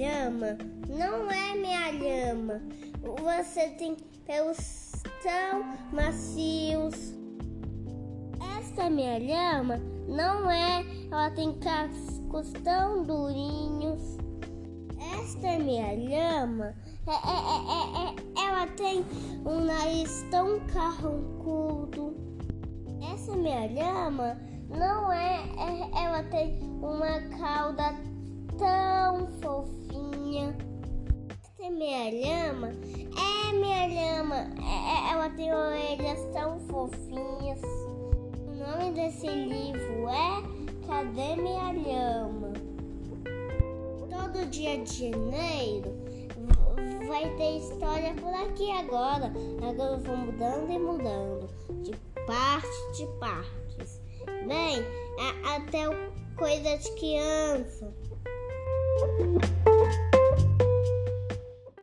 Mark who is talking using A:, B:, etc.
A: lhama, não é minha lhama. Você tem pelos tão macios. Esta minha lhama não é, ela tem cascos tão durinhos. Esta minha lhama, é, é, é, é, ela tem um nariz tão carrancudo. Essa minha lhama não é, é ela tem uma cauda tão fofinha. Essa minha lhama é minha lhama, é, ela tem orelhas tão fofinhas. O nome desse livro é Cadê minha lhama? Todo dia de janeiro vai ter história por aqui agora. Agora eu vou mudando e mudando, de parte de partes. Bem, até o coisa de criança.